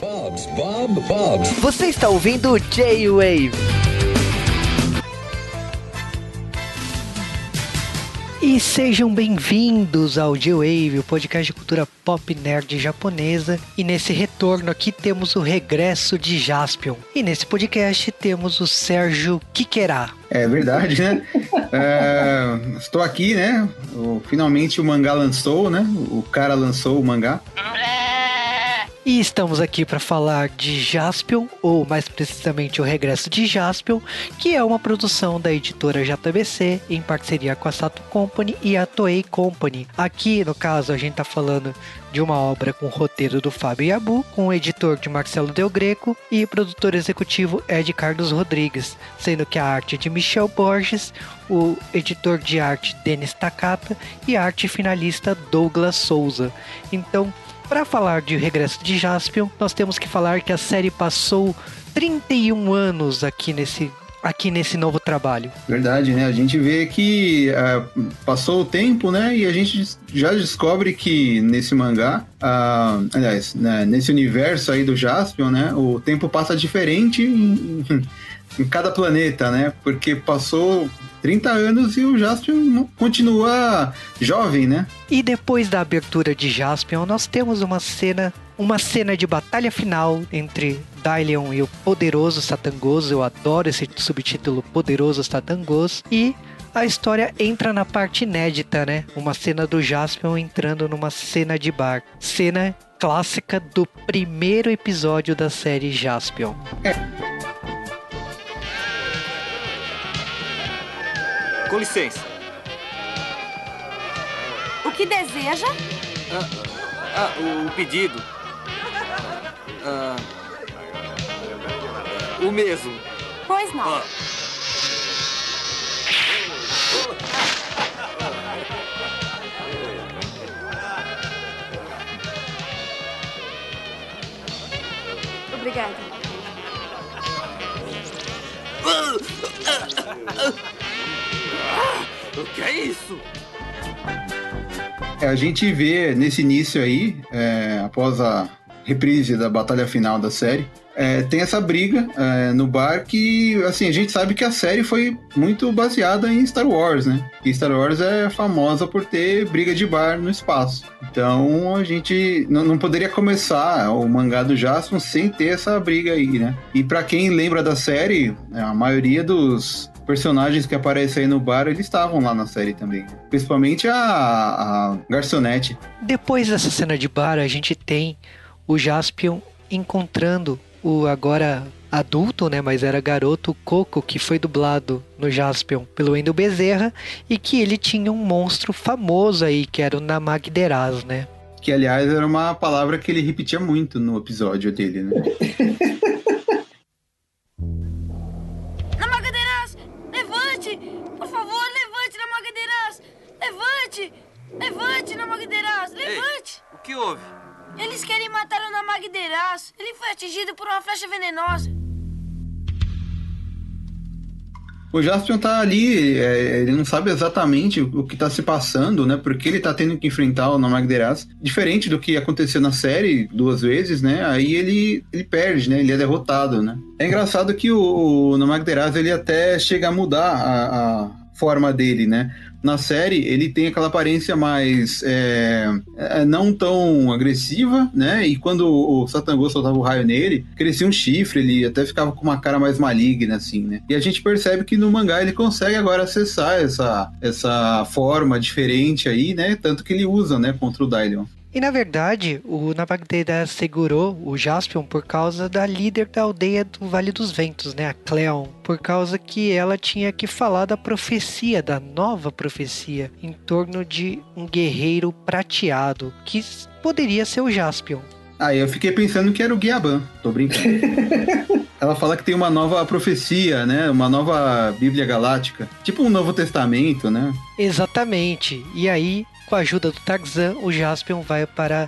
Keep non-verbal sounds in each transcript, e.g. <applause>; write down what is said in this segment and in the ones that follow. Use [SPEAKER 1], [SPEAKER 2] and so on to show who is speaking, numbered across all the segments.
[SPEAKER 1] Bob's, Bob, Bob's.
[SPEAKER 2] Você está ouvindo J-Wave. E sejam bem-vindos ao J-Wave, o podcast de cultura pop nerd japonesa. E nesse retorno aqui temos o regresso de Jaspion. E nesse podcast temos o Sérgio Kikera.
[SPEAKER 3] É verdade, né? <laughs> É, estou aqui, né? O- finalmente o mangá lançou, né? O cara lançou o mangá.
[SPEAKER 2] E estamos aqui para falar de Jaspion, ou mais precisamente o regresso de Jaspion, que é uma produção da editora JBC em parceria com a Sato Company e a Toei Company. Aqui, no caso, a gente tá falando de uma obra com roteiro do Fábio Yabu, com o editor de Marcelo Del Greco e produtor executivo Ed Carlos Rodrigues, sendo que a arte é de Michel Borges, o editor de arte Denis Takata e a arte finalista Douglas Souza. Então, para falar de Regresso de Jaspion, nós temos que falar que a série passou 31 anos aqui nesse, aqui nesse novo trabalho.
[SPEAKER 3] Verdade, né? A gente vê que ah, passou o tempo, né? E a gente já descobre que nesse mangá, ah, aliás, né, nesse universo aí do Jaspion, né? O tempo passa diferente em, em- cada planeta, né? Porque passou 30 anos e o Jaspion continua jovem, né?
[SPEAKER 2] E depois da abertura de Jaspion, nós temos uma cena, uma cena de batalha final entre Dylion e o poderoso Satangoso. Eu adoro esse subtítulo Poderoso Satangoso e a história entra na parte inédita, né? Uma cena do Jaspion entrando numa cena de bar. Cena clássica do primeiro episódio da série Jaspion.
[SPEAKER 4] Com licença.
[SPEAKER 5] O que deseja?
[SPEAKER 4] Ah, o pedido. Ah, o mesmo.
[SPEAKER 5] Pois não.
[SPEAKER 4] Ah,
[SPEAKER 5] Obrigada.
[SPEAKER 4] O que é isso?
[SPEAKER 3] É, a gente vê nesse início aí, é, após a reprise da batalha final da série, é, tem essa briga é, no bar que, assim, a gente sabe que a série foi muito baseada em Star Wars, né? E Star Wars é famosa por ter briga de bar no espaço. Então a gente não, poderia começar o mangá do Jaspion sem ter essa briga aí, né? E pra quem lembra da série, a maioria dos personagens que aparecem aí no bar, eles estavam lá na série também. Principalmente a, a garçonete.
[SPEAKER 2] Depois dessa cena de bar, a gente tem o Jaspion encontrando o agora adulto, né, mas era garoto Coco, que foi dublado no Jaspion pelo Wendel Bezerra e que ele tinha um monstro famoso aí, que era o Namagderaz, né?
[SPEAKER 3] Que, aliás, era uma palavra que ele repetia muito no episódio dele, né? <laughs>
[SPEAKER 5] levante, Namagadeiras! Levante! Levante, Namagadeiras! Levante!
[SPEAKER 4] O que houve?
[SPEAKER 5] Eles querem matar o Namagderaz. Ele foi atingido por uma flecha venenosa.
[SPEAKER 3] O Jaspion tá ali, é, ele não sabe exatamente o, o que tá se passando, né? Porque ele tá tendo que enfrentar o Namagderaz. Diferente do que aconteceu na série duas vezes, né? Aí ele, ele perde, né? Ele é derrotado, né? É engraçado que o, o Namagderaz, ele até chega a mudar a, a forma dele, né? Na série, ele tem aquela aparência mais é, é, não tão agressiva, né? E quando o Satangô soltava o raio nele, crescia um chifre, ele até ficava com uma cara mais maligna, assim, né? E a gente percebe que no mangá ele consegue agora acessar essa, essa forma diferente aí, né? Tanto que ele usa, né, contra o Dylion.
[SPEAKER 2] E na verdade, o Namagderaz segurou o Jaspion por causa da líder da aldeia do Vale dos Ventos, né, a Cleon, por causa que ela tinha que falar da profecia, da nova profecia, em torno de um guerreiro prateado, que poderia ser o Jaspion.
[SPEAKER 3] Aí eu fiquei pensando que era o Guiaban, tô brincando. <laughs> Ela fala que tem uma nova profecia, né? Uma nova Bíblia Galáctica. Tipo um Novo Testamento, né?
[SPEAKER 2] Exatamente. E aí, com a ajuda do Tarzan, o Jaspion vai para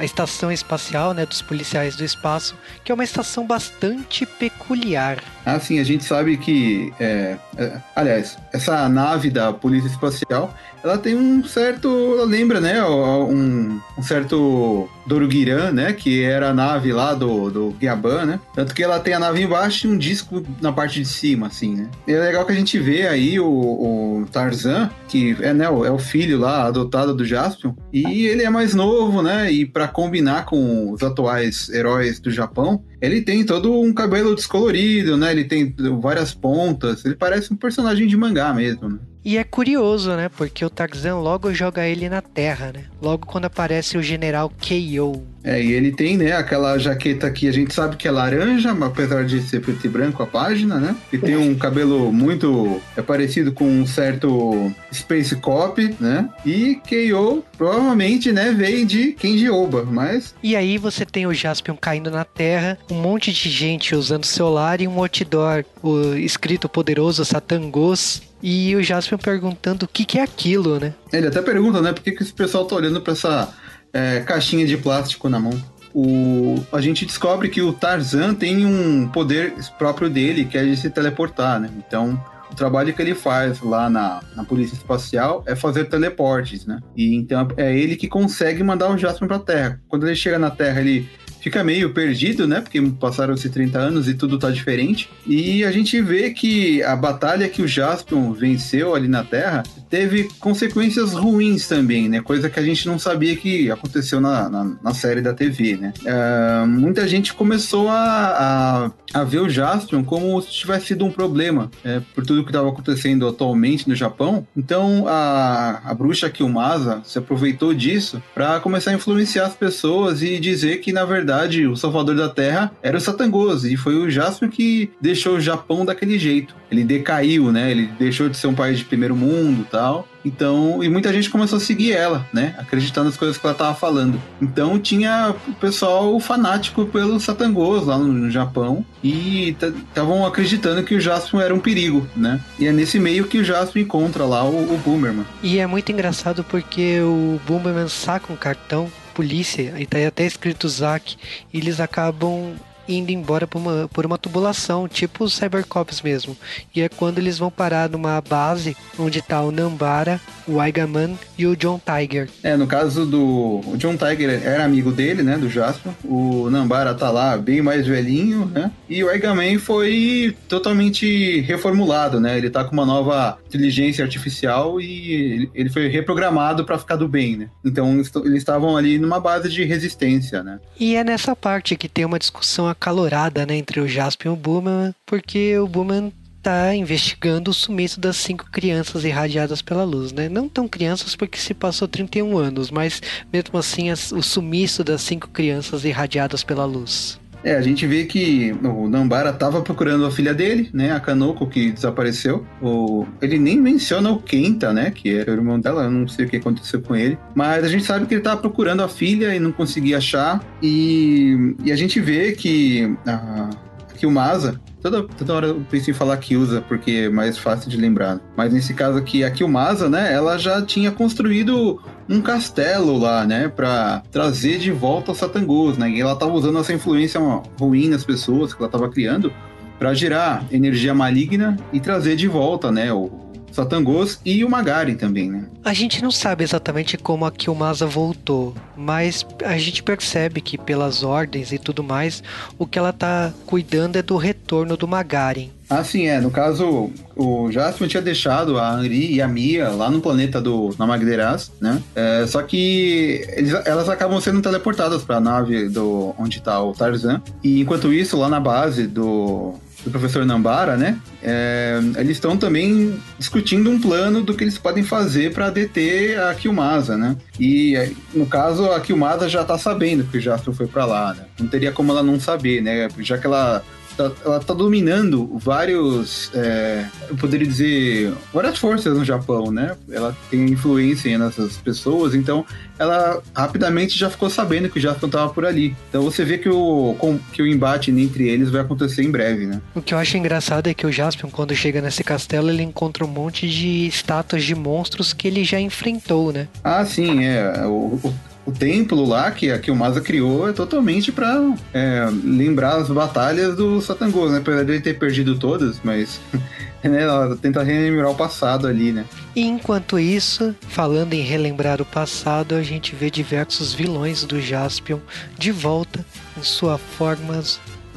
[SPEAKER 2] a estação espacial, né, dos policiais do espaço, que é uma estação bastante peculiar.
[SPEAKER 3] Assim, a gente sabe que. é, é, aliás, essa nave da Polícia Espacial ela tem um certo. Ela lembra, né? Um, um certo Dorugiran, né? Que era a nave lá do, do Gyaban, né? Tanto que ela tem a nave embaixo e um disco na parte de cima, assim, né? E é legal que a gente vê aí o, o Tarzan, que é, né, é o filho lá adotado do Jaspion, e ele é mais novo, né? E para combinar com os atuais heróis do Japão, ele tem todo um cabelo descolorido, né? Ele tem várias pontas. Ele parece um personagem de mangá mesmo, né?
[SPEAKER 2] E é curioso, né? Porque o Tarzan logo joga ele na terra, né? Logo quando aparece o general K.O.
[SPEAKER 3] É, e ele tem, né, aquela jaqueta que a gente sabe que é laranja, apesar de ser preto e branco a página, né? E tem um cabelo muito é parecido com um certo Space Cop, né? E K.O. provavelmente, né, veio de Kenji Oba, mas...
[SPEAKER 2] E aí você tem o Jaspion caindo na terra, um monte de gente usando celular e um outdoor o escrito poderoso Satangos e o Jaspion perguntando o que, que é aquilo, né?
[SPEAKER 3] Ele até pergunta, né, por que, que esse pessoal tá olhando pra essa é, caixinha de plástico na mão. O, a gente descobre que o Tarzan tem um poder próprio dele, que é de se teleportar, né? Então, o trabalho que ele faz lá na, na Polícia Espacial é fazer teleportes, né? E então é ele que consegue mandar o Jasper pra Terra. Quando ele chega na Terra, ele fica meio perdido, né? Porque passaram-se 30 anos e tudo tá diferente. E a gente vê que a batalha que o Jaspion venceu ali na Terra teve consequências ruins também, né? Coisa que a gente não sabia que aconteceu na, na, na série da TV, né? Uh, muita gente começou a, a, a, ver o Jaspion como se tivesse sido um problema é, por tudo que estava acontecendo atualmente no Japão. Então a, a bruxa Kilmasa se aproveitou disso para começar a influenciar as pessoas e dizer que na verdade verdade, o salvador da Terra era o Satangos, e foi o Jasper que deixou o Japão daquele jeito. Ele decaiu, né? Ele deixou de ser um país de primeiro mundo tal. Então, e muita gente começou a seguir ela, né? Acreditando nas coisas que ela tava falando. Então tinha o pessoal fanático pelo Satangos lá no Japão e estavam acreditando que o Jasper era um perigo, né? E é nesse meio que o Jasper encontra lá o, o Boomerman.
[SPEAKER 2] E é muito engraçado porque o Boomerman saca um cartão polícia, e tá até escrito Zack, e eles acabam indo embora por uma, por uma tubulação, tipo os Cybercops mesmo. E é quando eles vão parar numa base onde tá o Nambara, o Aigaman e o John Tiger.
[SPEAKER 3] É, no caso do o John Tiger era amigo dele, né, do Jasper. O Nambara tá lá bem mais velhinho, né? E o Aigaman foi totalmente reformulado, né? Ele tá com uma nova inteligência artificial e ele foi reprogramado para ficar do bem, né? Então eles estavam ali numa base de resistência, né?
[SPEAKER 2] E é nessa parte que tem uma discussão acalorada né, entre o Jasper e o Boomerman, porque o Boomerman está investigando o sumiço das cinco crianças irradiadas pela luz, né? Não tão crianças porque se passou 31 anos, mas mesmo assim o sumiço das cinco crianças irradiadas pela luz.
[SPEAKER 3] É, a gente vê que o Nambara estava procurando a filha dele, né, a Kanoko, que desapareceu. O... Ele nem menciona o Kenta, né, que era o irmão dela, eu não sei o que aconteceu com ele. Mas a gente sabe que ele estava procurando a filha e não conseguia achar. E, e a gente vê que a, que o Masa Toda, toda hora eu penso em falar Kyusa, porque é mais fácil de lembrar. Mas nesse caso aqui, a Kyumasa, né, ela já tinha construído um castelo lá, né, para trazer de volta o Satangos, né? E ela tava usando essa influência ruim nas pessoas que ela tava criando para gerar energia maligna e trazer de volta, né, o, Satangos e o Magari também, né?
[SPEAKER 2] A gente não sabe exatamente como a Kilmasa voltou, mas a gente percebe que pelas ordens e tudo mais, o que ela tá cuidando é do retorno do Magaren.
[SPEAKER 3] Ah, sim, é. No caso, o Jasper tinha deixado a Henri e a Mia lá no planeta do Namagderaz, né? É, só que eles, elas acabam sendo teleportadas para a nave do onde está o Tarzan. E enquanto isso, lá na base do do professor Nambara, né? É, eles estão também discutindo um plano do que eles podem fazer para deter a Kilmasa, né? E no caso a Kilmasa já tá sabendo que o Jasper foi para lá, né? Não teria como ela não saber, né? Já que ela tá, ela tá dominando vários, é, eu poderia dizer, várias forças no Japão, né? Ela tem influência nessas pessoas, então ela rapidamente já ficou sabendo que o Jaspion estava por ali. Então você vê que o, que o embate entre eles vai acontecer em breve, né?
[SPEAKER 2] O que eu acho engraçado é que o Jaspion, quando chega nesse castelo, ele encontra um monte de estátuas de monstros que ele já enfrentou, né?
[SPEAKER 3] Ah, sim, é. O, o o templo lá que a Kiyomasa criou é totalmente pra é, lembrar as batalhas do Satangos, né? Apesar dele ter perdido todas, mas <laughs> né, ela tenta relembrar o passado ali, né?
[SPEAKER 2] E enquanto isso, falando em relembrar o passado, a gente vê diversos vilões do Jaspion de volta em sua forma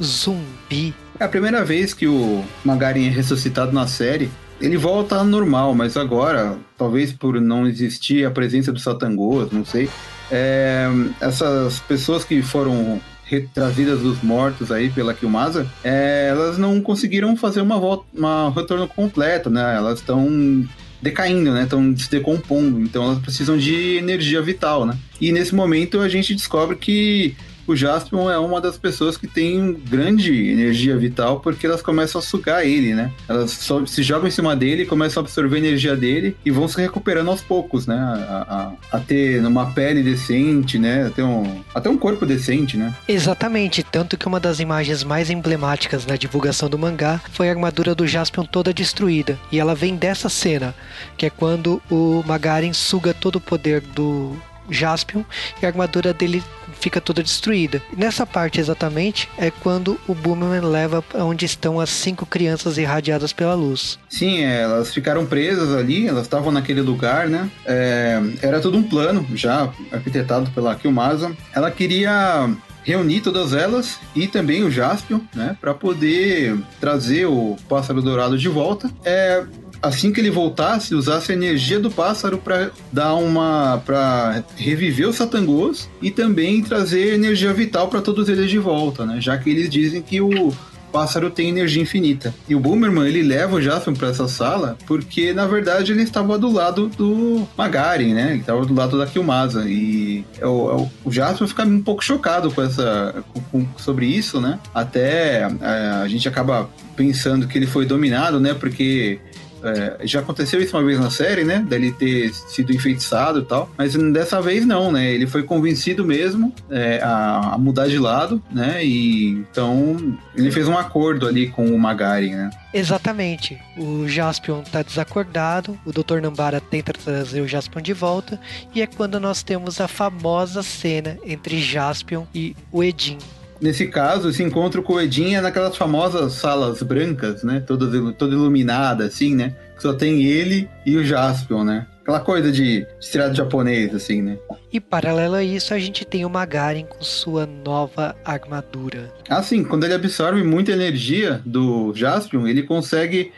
[SPEAKER 2] zumbi.
[SPEAKER 3] É a primeira vez que o Magarin é ressuscitado na série. Ele volta ao normal, mas agora, talvez por não existir a presença do Satangos, não sei, é, essas pessoas que foram retrazidas dos mortos aí pela Kilmasa, é, elas não conseguiram fazer uma volta, uma retorno completo, né? Elas estão decaindo, né? Estão se decompondo, então elas precisam de energia vital, né? E nesse momento a gente descobre que o Jaspion é uma das pessoas que tem grande energia vital porque elas começam a sugar ele, né? Elas só se jogam em cima dele, começam a absorver a energia dele e vão se recuperando aos poucos, né? A, a, a ter uma pele decente, né? Até um, até um corpo decente, né?
[SPEAKER 2] Exatamente, tanto que uma das imagens mais emblemáticas na divulgação do mangá foi a armadura do Jaspion toda destruída. E ela vem dessa cena, que é quando o Magarin suga todo o poder do Jaspion e a armadura dele fica toda destruída. Nessa parte exatamente é quando o Boomerang leva onde estão as cinco crianças irradiadas pela luz.
[SPEAKER 3] Sim, é, elas ficaram presas ali, elas estavam naquele lugar, né? É, era todo um plano já arquitetado pela Kilmasa. Ela queria reunir todas elas e também o Jaspion, né, para poder trazer o pássaro dourado de volta. É, assim que ele voltasse, usasse a energia do pássaro para dar uma para reviver os satangos e também trazer energia vital para todos eles de volta, né? Já que eles dizem que o pássaro tem energia infinita. E o Boomerman, ele leva o Jaspion para essa sala porque, na verdade, ele estava do lado do Magari, né? Ele estava do lado da Kilmasa. E o, o, fica um pouco chocado com essa, com, sobre isso, né? Até a, é, a gente acaba pensando que ele foi dominado, né? Porque é, já aconteceu isso uma vez na série, né? Dele ter sido enfeitiçado e tal. Mas dessa vez não, né? Ele foi convencido mesmo é, a, a, mudar de lado, né? E então ele fez um acordo ali com o Magari, né?
[SPEAKER 2] Exatamente. O Jaspion tá desacordado, o Dr. Nambara tenta trazer o Jaspion de volta, e é quando nós temos a famosa cena entre Jaspion e o Edin,
[SPEAKER 3] Nesse caso, esse encontro com o Edin é naquelas famosas salas brancas, né? Todas, toda iluminada, assim, né? Que só tem ele e o Jaspion, né? Aquela coisa de tirado japonês, assim, né?
[SPEAKER 2] E paralelo a isso, a gente tem o Magarin com sua nova armadura.
[SPEAKER 3] Ah, sim. Quando ele absorve muita energia do Jaspion, ele consegue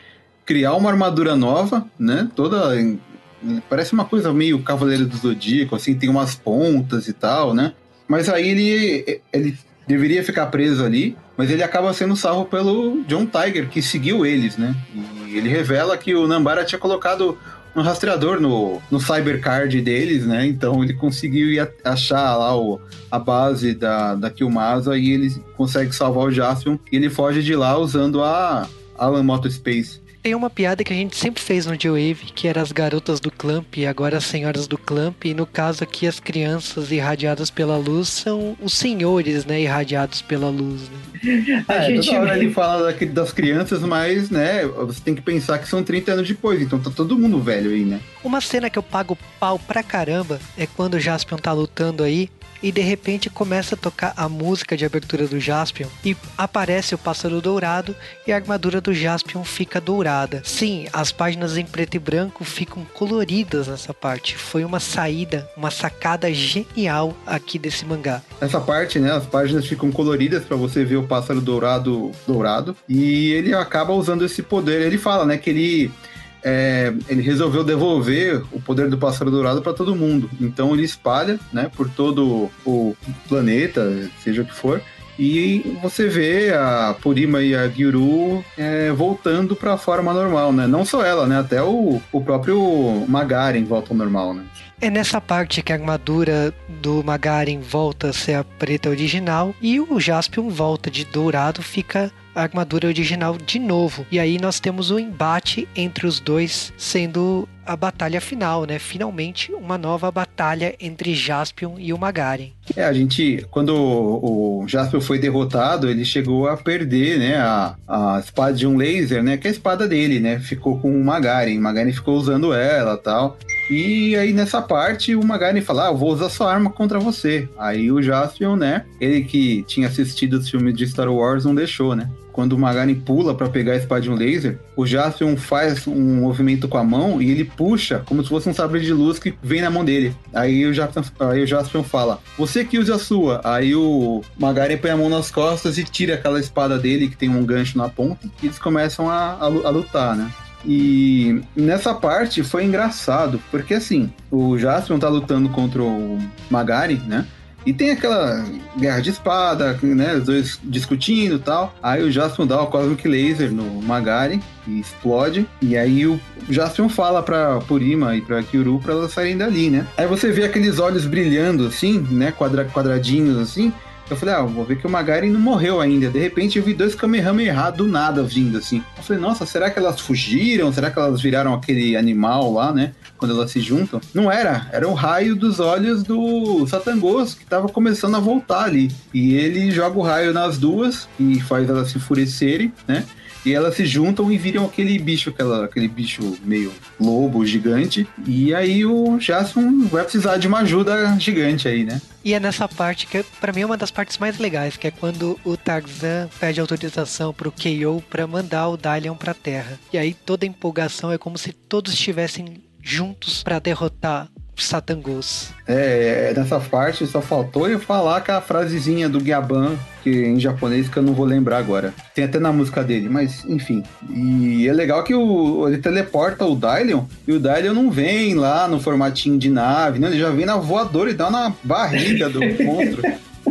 [SPEAKER 3] criar uma armadura nova, né? Toda parece uma coisa meio Cavaleiro do Zodíaco, assim, tem umas pontas e tal, né? Mas aí ele, ele deveria ficar preso ali, mas ele acaba sendo salvo pelo John Tiger, que seguiu eles, né? E ele revela que o Nambara tinha colocado um rastreador no, no cybercard deles, né? Então ele conseguiu ir achar lá o, a base da, da Killmasa e ele consegue salvar o Jaspion e ele foge de lá usando a Alan Moto Space.
[SPEAKER 2] Tem uma piada que a gente sempre fez no J-Wave, que era as garotas do Clamp e agora as senhoras do Clamp. E no caso aqui, as crianças irradiadas pela luz são os senhores, né? Irradiados pela luz,
[SPEAKER 3] né? É, gente... toda hora ele <laughs> fala das crianças, mas, né, você tem que pensar que são 30 anos depois, então tá todo mundo velho aí, né?
[SPEAKER 2] Uma cena que eu pago pau pra caramba é quando o Jaspion tá lutando aí e de repente começa a tocar a música de abertura do Jaspion e aparece o pássaro dourado e a armadura do Jaspion fica dourada. Sim, as páginas em preto e branco ficam coloridas nessa parte. Foi uma saída, uma sacada genial aqui desse mangá.
[SPEAKER 3] Essa parte, né, as páginas ficam coloridas para você ver o pássaro dourado dourado e ele acaba usando esse poder. Ele fala, né, que ele é, ele resolveu devolver o poder do pássaro dourado para todo mundo. Então ele espalha, né, por todo o planeta, seja o que for. E você vê a Purima e a Gyuru é, voltando para a forma normal, né? Não só ela, né? Até o, o próprio Magarin volta ao normal, né?
[SPEAKER 2] É nessa parte que a armadura do Magarin volta a ser a preta original e o Jaspion volta de dourado, fica a armadura original de novo. E aí nós temos o um embate entre os dois, sendo a batalha final, né? Finalmente uma nova batalha entre Jaspion e o Magaren.
[SPEAKER 3] É, a gente, quando o, Jaspion foi derrotado, ele chegou a perder, né, a, a espada de um laser, né, que é a espada dele, né, ficou com o Magaren, o Magaren ficou usando ela tal. E aí nessa parte o Magaren fala, ah, eu vou usar sua arma contra você. Aí o Jaspion, né, ele que tinha assistido os filmes de Star Wars não deixou, né. Quando o Magaren pula para pegar a espada de um laser, o Jaspion faz um movimento com a mão e ele puxa como se fosse um sabre de luz que vem na mão dele. Aí o Jaspion, aí o Jaspion fala, você que use a sua. Aí o Magaren põe a mão nas costas e tira aquela espada dele que tem um gancho na ponta e eles começam a, a, a lutar, né. E nessa parte foi engraçado, porque assim, o Jaspion tá lutando contra o Magari, né? E tem aquela guerra de espada, né? Os dois discutindo e tal. Aí o Jaspion dá o Cosmic Laser no Magari e explode. E aí o Jaspion fala pra Purima e pra Kyuru pra elas saírem dali, né? Aí você vê aqueles olhos brilhando assim, né? Quadra quadradinhos assim. Eu falei, ah, vou ver que o Magari não morreu ainda. De repente eu vi dois Kamehameha do nada vindo assim. Eu falei, nossa, será que elas fugiram? Será que elas viraram aquele animal lá, né? Quando elas se juntam? Não era, era o raio dos olhos do Satangos que tava começando a voltar ali. E ele joga o raio nas duas e faz elas se enfurecerem, né? E elas se juntam e viram aquele bicho, aquela, aquele bicho meio lobo gigante. E aí o Jason vai precisar de uma ajuda gigante aí, né?
[SPEAKER 2] E é nessa parte que, para mim, é uma das partes mais legais, que é quando o Tarzan pede autorização pro KO para mandar o Dalion pra Terra. E aí toda a empolgação é como se todos estivessem juntos para derrotar Satangos.
[SPEAKER 3] É, nessa parte só faltou eu falar com a frasezinha do Gyaban, que em japonês que eu não vou lembrar agora. Tem até na música dele, mas enfim. E é legal que o, ele teleporta o Dylion e o Dylion não vem lá no formatinho de nave, né? Ele já vem na voadora e dá na barriga do <laughs> monstro.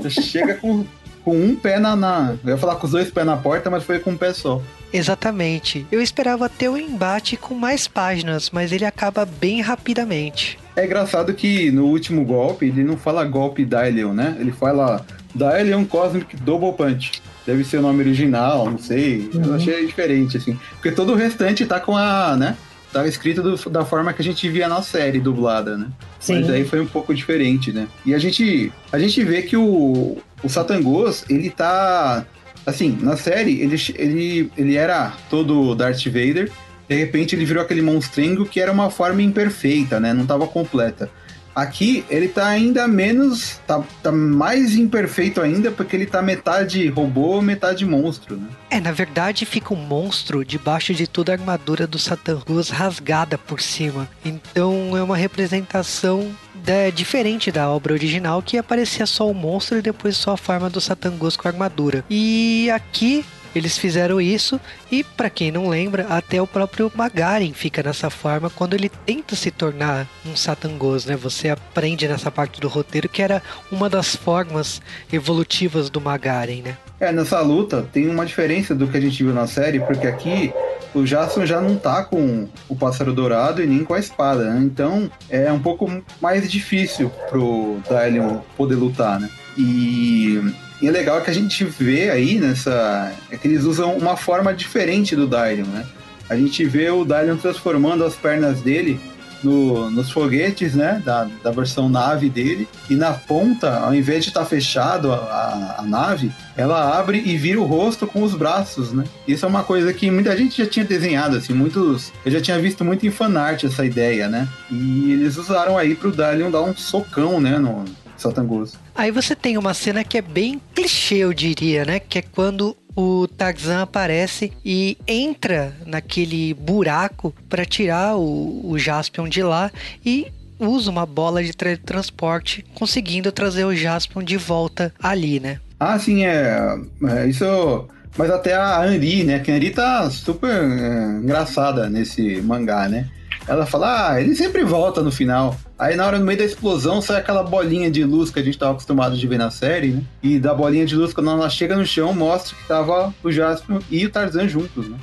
[SPEAKER 3] Chega com, com um pé na, na. Eu ia falar com os dois pés na porta, mas foi com um pé só.
[SPEAKER 2] Exatamente. Eu esperava ter o um embate com mais páginas, mas ele acaba bem rapidamente.
[SPEAKER 3] É engraçado que no último golpe ele não fala golpe Dylion, né? Ele fala Dylion Cosmic Double Punch. Deve ser o nome original, não sei. Uhum. Eu achei diferente, assim. Porque todo o restante tá com a, né? Tava escrito do, da forma que a gente via na série dublada, né? Sim. Mas aí foi um pouco diferente, né? E a gente, a gente vê que o, o Satangos, ele tá Assim, na série, ele, ele, ele era todo Darth Vader. De repente, ele virou aquele monstrengo que era uma forma imperfeita, né? Não estava completa. Aqui, ele tá ainda menos. Tá, tá mais imperfeito ainda, porque ele tá metade robô, metade monstro, né?
[SPEAKER 2] É, na verdade, fica um monstro debaixo de toda a armadura do Satangus rasgada por cima. Então, é uma representação é diferente da obra original, que aparecia só o monstro e depois só a forma do Satangos com a armadura. E aqui eles fizeram isso e, para quem não lembra, até o próprio Magaren fica nessa forma quando ele tenta se tornar um Satangos, né? Você aprende nessa parte do roteiro que era uma das formas evolutivas do Magaren, né?
[SPEAKER 3] É, nessa luta tem uma diferença do que a gente viu na série, porque aqui o Jason já não tá com o pássaro dourado e nem com a espada, né? Então é um pouco mais difícil pro Dylion poder lutar, né? E, e é legal que a gente vê aí nessa. É que eles usam uma forma diferente do Dylion, né? A gente vê o Dylion transformando as pernas dele no, nos foguetes, né, da, da versão nave dele, e na ponta, ao invés de estar tá fechado a, a, a, nave, ela abre e vira o rosto com os braços, né? Isso é uma coisa que muita gente já tinha desenhado, assim, muitos... Eu já tinha visto muito em fanart essa ideia, né? E eles usaram aí pro Dalion dar um socão, né, no, Satangoso.
[SPEAKER 2] Aí você tem uma cena que é bem clichê, eu diria, né? Que é quando o Tarzan aparece e entra naquele buraco para tirar o, o Jaspion de lá e usa uma bola de transporte, conseguindo trazer o Jaspion de volta ali, né?
[SPEAKER 3] Ah, sim, é. é isso. Mas até a Anri, né? Que a Anri tá super é, engraçada nesse mangá, né? Ela fala, ah, ele sempre volta no final. Aí na hora, no meio da explosão, sai aquela bolinha de luz que a gente tava acostumado de ver na série, né? E da bolinha de luz, quando ela chega no chão, mostra que tava o Jasper e o Tarzan juntos, né?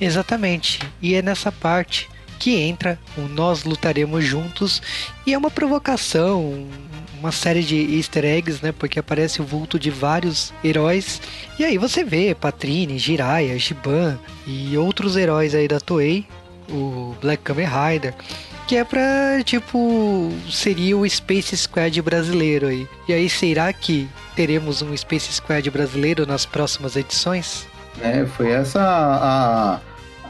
[SPEAKER 2] Exatamente. E é nessa parte que entra o Nós Lutaremos Juntos e é uma provocação, uma série de easter eggs, né? Porque aparece o vulto de vários heróis. E aí você vê Patrine, Jiraiya, Giban e outros heróis aí da Toei o Black Kamen Rider. Que é pra, tipo, seria o Space Squad brasileiro aí. E aí, será que teremos um Space Squad brasileiro nas próximas edições?
[SPEAKER 3] É, foi essa a,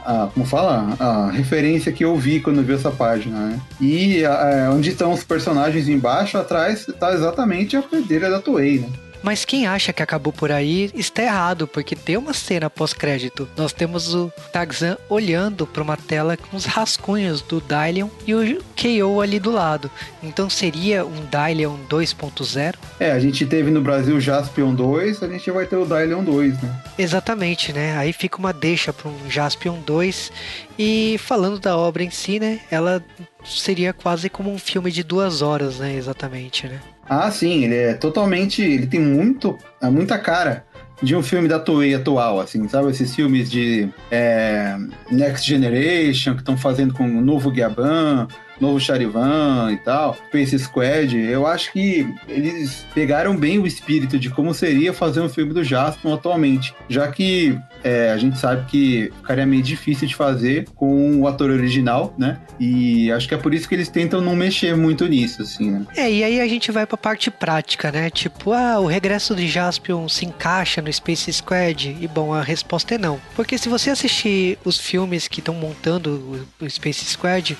[SPEAKER 3] a, como fala? A referência que eu vi quando vi essa página, né? E a, onde estão os personagens embaixo, atrás, tá exatamente a bandeira da Toei, né?
[SPEAKER 2] Mas quem acha que acabou por aí está errado, porque tem uma cena pós-crédito. Nós temos o Tarzan olhando para uma tela com os rascunhos do Dylion e o KO ali do lado. Então seria um Dylion 2.0?
[SPEAKER 3] É, a gente teve no Brasil o Jaspion 2, a gente vai ter o Dylion 2, né?
[SPEAKER 2] Exatamente, né? Aí fica uma deixa para um Jaspion 2. E falando da obra em si, né? Ela seria quase como um filme de duas horas, né? Exatamente, né?
[SPEAKER 3] Ah, sim, ele é totalmente. Ele tem muito, é muita cara de um filme da Toei atual, assim, sabe? Esses filmes de é, Next Generation que estão fazendo com o novo Gaban, novo Charivan e tal, Space Squad, eu acho que eles pegaram bem o espírito de como seria fazer um filme do Jaspion atualmente, já que é, a gente sabe que ficaria meio difícil de fazer com o ator original, né? E acho que é por isso que eles tentam não mexer muito nisso, assim, né?
[SPEAKER 2] É, e aí a gente vai pra parte prática, né? Tipo, ah, o regresso de Jaspion se encaixa no Space Squad? E bom, a resposta é não. Porque se você assistir os filmes que estão montando o Space Squad,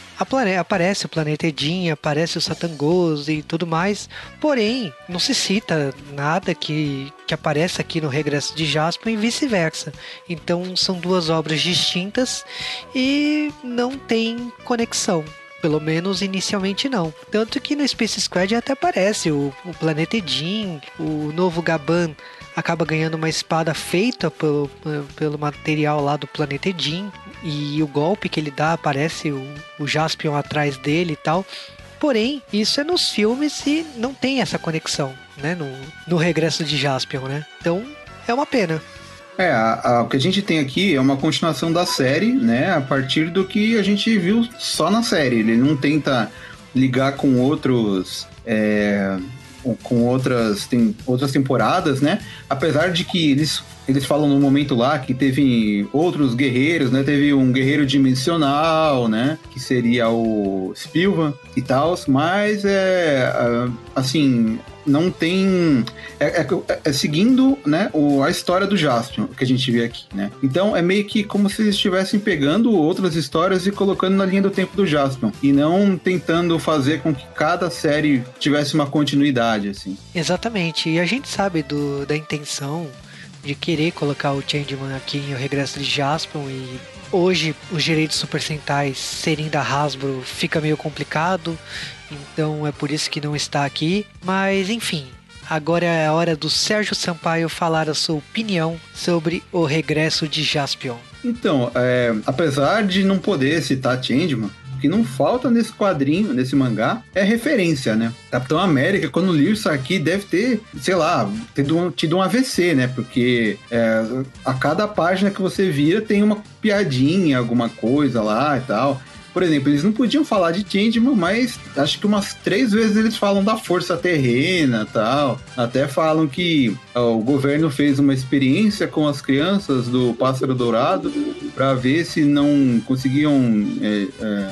[SPEAKER 2] aparece aparece o planeta Edin, aparece o Satangos e tudo mais. Porém, não se cita nada que, que aparece aqui no Regresso de Jasper e vice-versa. Então são duas obras distintas e não tem conexão. Pelo menos inicialmente não. Tanto que no Space Squad até aparece o, o planeta Edin, o novo Gaban acaba ganhando uma espada feita pelo, pelo material lá do planeta Edin e o golpe que ele dá aparece o, o Jaspion atrás dele e tal. Porém, isso é nos filmes e não tem essa conexão, né? No, no regresso de Jaspion, né? Então, é uma pena.
[SPEAKER 3] É, a, a, o que a gente tem aqui é uma continuação da série, né? A partir do que a gente viu só na série. Ele não tenta ligar com outros. É, com outras, tem outras temporadas, né? Apesar de que eles eles falam no momento lá que teve outros guerreiros, né? Teve um guerreiro dimensional, né? Que seria o Spilvan e tal, mas é assim, não tem. É, é, é, seguindo né, o, a história do Jaspion que a gente vê aqui, né? Então é meio que como se eles estivessem pegando outras histórias e colocando na linha do tempo do Jaspion. E não tentando fazer com que cada série tivesse uma continuidade, assim.
[SPEAKER 2] Exatamente. E a gente sabe do, da intenção de querer colocar o Changeman aqui em O Regresso de Jaspion e hoje os direitos Super Sentais serem da Hasbro fica meio complicado, então é por isso que não está aqui, mas enfim, Agora é a hora do Sérgio Sampaio falar a sua opinião sobre o regresso de Jaspion.
[SPEAKER 3] Então, é, apesar de não poder citar Changeman, que não falta nesse quadrinho, nesse mangá, é referência, né? Capitão América, quando li isso aqui, deve ter, sei lá, tido um, tido um AVC, né? Porque é, a cada página que você vira tem uma piadinha, alguma coisa lá e tal. Por exemplo, eles não podiam falar de Changeman, mas acho que umas três vezes eles falam da força terrena tal. Até falam que ó, o governo fez uma experiência com as crianças do Pássaro Dourado para ver se não conseguiam é, é,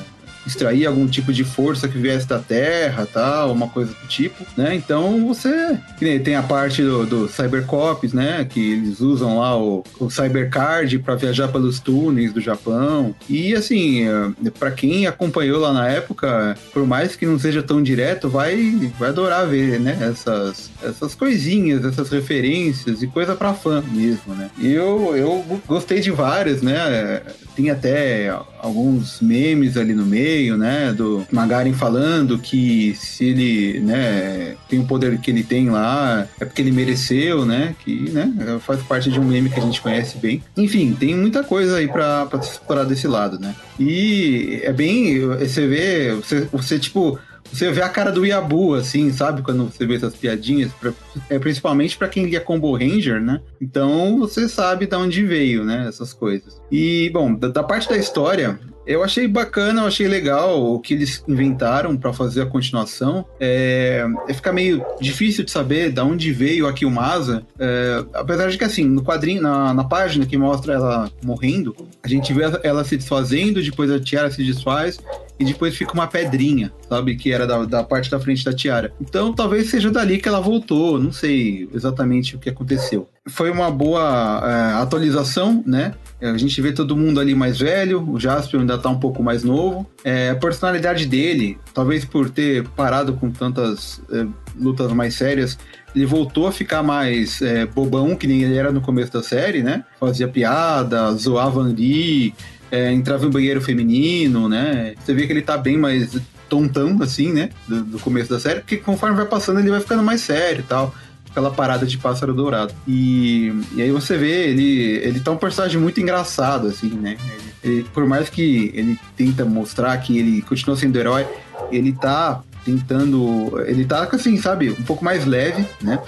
[SPEAKER 3] extrair algum tipo de força que viesse da Terra, tal, uma coisa do tipo, né? Então você tem a parte do, do Cybercops, né? Que eles usam lá o, o Cybercard para viajar pelos túneis do Japão. E assim, é, para quem acompanhou lá na época, por mais que não seja tão direto, vai, vai adorar ver, né? Essas, essas coisinhas, essas referências e coisa para fã mesmo, né? Eu, eu gostei de várias, né? Tem até alguns memes ali no meio, né? Do Magarin falando que se ele, né, tem o poder que ele tem lá, é porque ele mereceu, né? Que, né, faz parte de um meme que a gente conhece bem. Enfim, tem muita coisa aí pra, pra explorar desse lado, né? E é bem. Você vê, você, você tipo você vê a cara do Yabu, assim, sabe? Quando você vê essas piadinhas, pra, é principalmente para quem lia Combo Ranger, né? Então você sabe de onde veio, né? Essas coisas. E, bom, da, da parte da história, eu achei bacana, eu achei legal o que eles inventaram para fazer a continuação. É, é, fica meio difícil de saber de onde veio a Kilmasa. É, apesar de que, assim, no quadrinho, na, na, página que mostra ela morrendo, a gente vê ela se desfazendo, depois a Tiara se desfaz e depois fica uma pedrinha, sabe? Que era da, da parte da frente da tiara. Então talvez seja dali que ela voltou, não sei exatamente o que aconteceu. Foi uma boa é, atualização, né? A gente vê todo mundo ali mais velho, o Jasper ainda tá um pouco mais novo. É, a personalidade dele, talvez por ter parado com tantas é, lutas mais sérias, ele voltou a ficar mais é, bobão, que nem ele era no começo da série, né? Fazia piada, zoava ali, é, entrava em banheiro feminino, né? Você vê que ele tá bem mais tontão, assim, né? Do, do começo da série, porque conforme vai passando ele vai ficando mais sério e tal aquela parada de pássaro dourado. E, e aí você vê, ele, ele tá um personagem muito engraçado, assim, né? Ele, ele, por mais que ele tenta mostrar que ele continua sendo herói, ele tá tentando. Ele tá, assim, sabe, um pouco mais leve, né?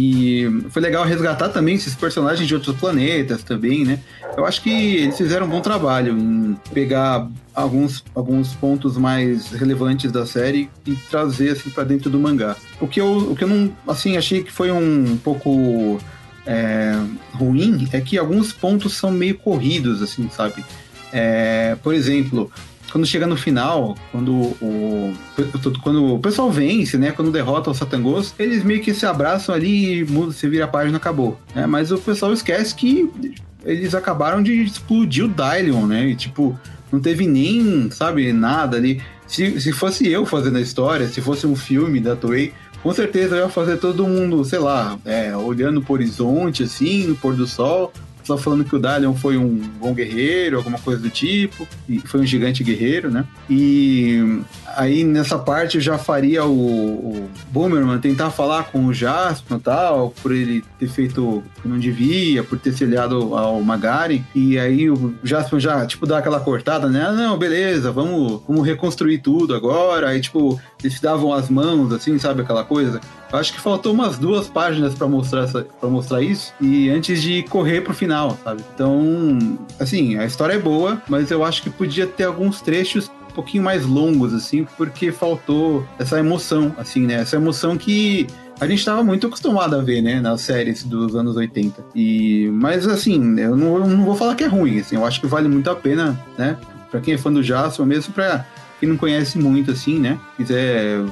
[SPEAKER 3] E foi legal resgatar também esses personagens de outros planetas também, né? Eu acho que eles fizeram um bom trabalho em pegar alguns, alguns pontos mais relevantes da série e trazer assim para dentro do mangá. O que eu, o que eu não, assim, achei que foi um pouco é, ruim é que alguns pontos são meio corridos, assim, sabe? É, por exemplo, quando chega no final, quando o, quando o pessoal vence, né? Quando derrota o Satangos, eles meio que se abraçam ali e se vira a página acabou. Né? Mas o pessoal esquece que eles acabaram de explodir o Dylion, né? E, tipo, não teve nem, sabe, nada ali. Se, se fosse eu fazendo a história, se fosse um filme da Toei, com certeza eu ia fazer todo mundo, sei lá, é, olhando pro horizonte, assim, no pôr do sol, só falando que o Dalion foi um bom guerreiro, alguma coisa do tipo, e foi um gigante guerreiro, né? E aí nessa parte eu já faria o, o Boomerman tentar falar com o Jasper e tal, por ele ter feito que não devia, por ter se aliado ao Magari, e aí o Jasper já, tipo, dá aquela cortada, né? Ah, não, beleza, vamos, vamos reconstruir tudo agora, aí, tipo, eles davam as mãos, assim, sabe, aquela coisa. Acho que faltou umas duas páginas para mostrar para mostrar isso e antes de correr pro final, sabe? Então, assim, a história é boa, mas eu acho que podia ter alguns trechos um pouquinho mais longos assim, porque faltou essa emoção, assim, né? Essa emoção que a gente estava muito acostumado a ver, né, nas séries dos anos 80. E mas assim, eu não, eu não vou falar que é ruim, assim, eu acho que vale muito a pena, né? Para quem é fã do Jasper, mesmo para quem não conhece muito assim, né? Quiser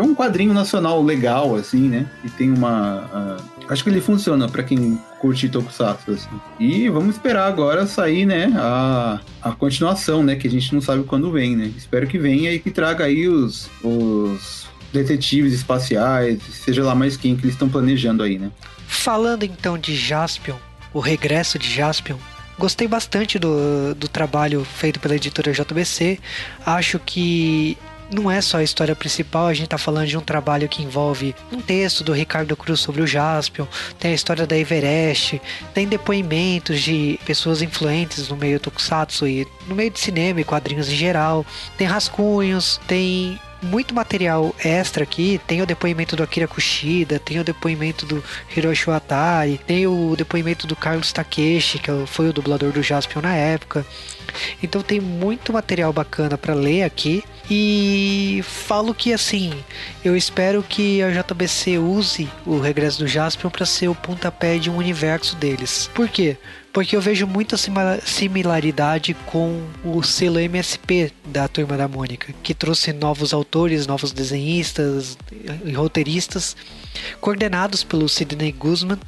[SPEAKER 3] é um quadrinho nacional legal, assim, né? E tem uma. Uh, acho que ele funciona para quem curte Tokusatsu, assim. E vamos esperar agora sair, né? A, a continuação, né? Que a gente não sabe quando vem, né? Espero que venha e que traga aí os, os detetives espaciais, seja lá mais quem que eles estão planejando aí, né?
[SPEAKER 2] Falando então de Jaspion, o regresso de Jaspion, gostei bastante do, do trabalho feito pela editora JBC. Acho que não é só a história principal, a gente tá falando de um trabalho que envolve um texto do Ricardo Cruz sobre o Jaspion, tem a história da Everest, tem depoimentos de pessoas influentes no meio tokusatsu e no meio de cinema e quadrinhos em geral, tem rascunhos, tem muito material extra aqui. Tem o depoimento do Akira Kushida, tem o depoimento do Hiroshi Watari, tem o depoimento do Carlos Takeshi, que foi o dublador do Jaspion na época. Então tem muito material bacana para ler aqui. E falo que assim, eu espero que a JBC use o regresso do Jaspion para ser o pontapé de um universo deles. Por quê? Porque eu vejo muita similaridade com o selo MSP da Turma da Mônica, que trouxe novos autores, novos desenhistas e roteiristas, coordenados pelo Sidney Guzman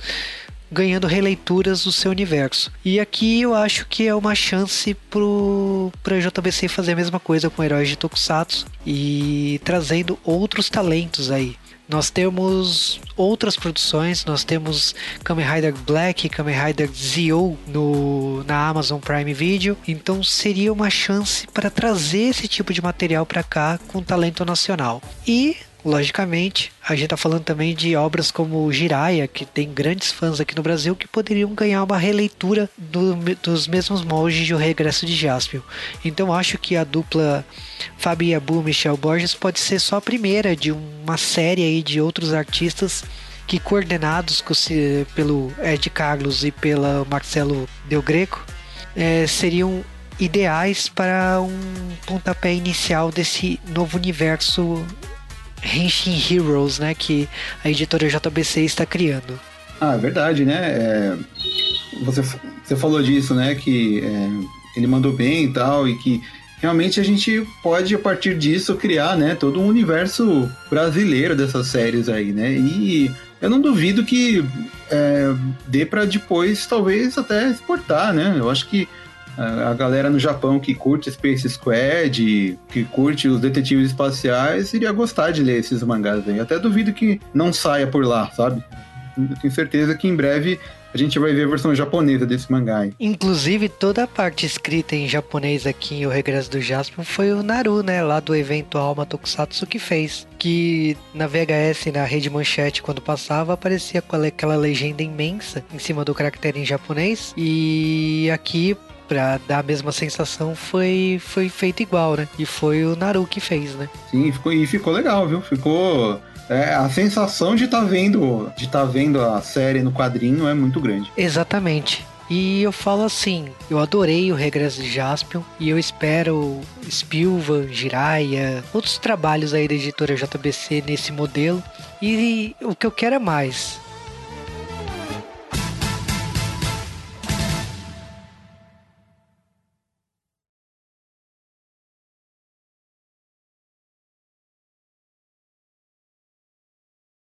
[SPEAKER 2] ganhando releituras do seu universo. E aqui eu acho que é uma chance pro pra JBC fazer a mesma coisa com heróis de Tokusatsu e trazendo outros talentos aí. Nós temos outras produções, nós temos Kamen Rider Black, Kamen Rider Zio no, na Amazon Prime Video, então seria uma chance para trazer esse tipo de material para cá com talento nacional. E Logicamente, a gente está falando também de obras como Jiraya, que tem grandes fãs aqui no Brasil que poderiam ganhar uma releitura do, dos mesmos moldes de O Regresso de Jaspion. Então acho que a dupla Fabi Abu e Michel Borges pode ser só a primeira de uma série aí de outros artistas que coordenados pelo Ed Carlos e pela Marcelo Del Greco é, seriam ideais para um pontapé inicial desse novo universo Henshin Heroes, né, que a editora JBC está criando.
[SPEAKER 3] Ah, é verdade, né? É, você, você falou disso, né? Que é, ele mandou bem e tal, e que realmente a gente pode, a partir disso, criar, né, todo um universo brasileiro dessas séries aí, né? E eu não duvido que é, dê para depois, talvez, até exportar, né? Eu acho que a galera no Japão que curte Space Squad, que curte os detetives espaciais, iria gostar de ler esses mangás aí. Até duvido que não saia por lá, sabe? Eu tenho certeza que em breve a gente vai ver a versão japonesa desse mangá.
[SPEAKER 2] Inclusive, toda a parte escrita em japonês aqui em O Regresso do Jasper foi o Naru, né? Lá do evento Alma Tokusatsu que fez. Que na VHS, na rede manchete, quando passava, aparecia aquela legenda imensa em cima do caractere em japonês. E aqui pra dar a mesma sensação foi, foi feito igual, né? E foi o Naru que fez, né?
[SPEAKER 3] Sim, ficou, e ficou legal, viu? Ficou. É, a sensação de estar tá vendo, de tá vendo a série no quadrinho é muito grande.
[SPEAKER 2] Exatamente. E eu falo assim, eu adorei o Regresso de Jaspion e eu espero Spilvan, Jiraiya, outros trabalhos aí da editora JBC nesse modelo. E o que eu quero é mais.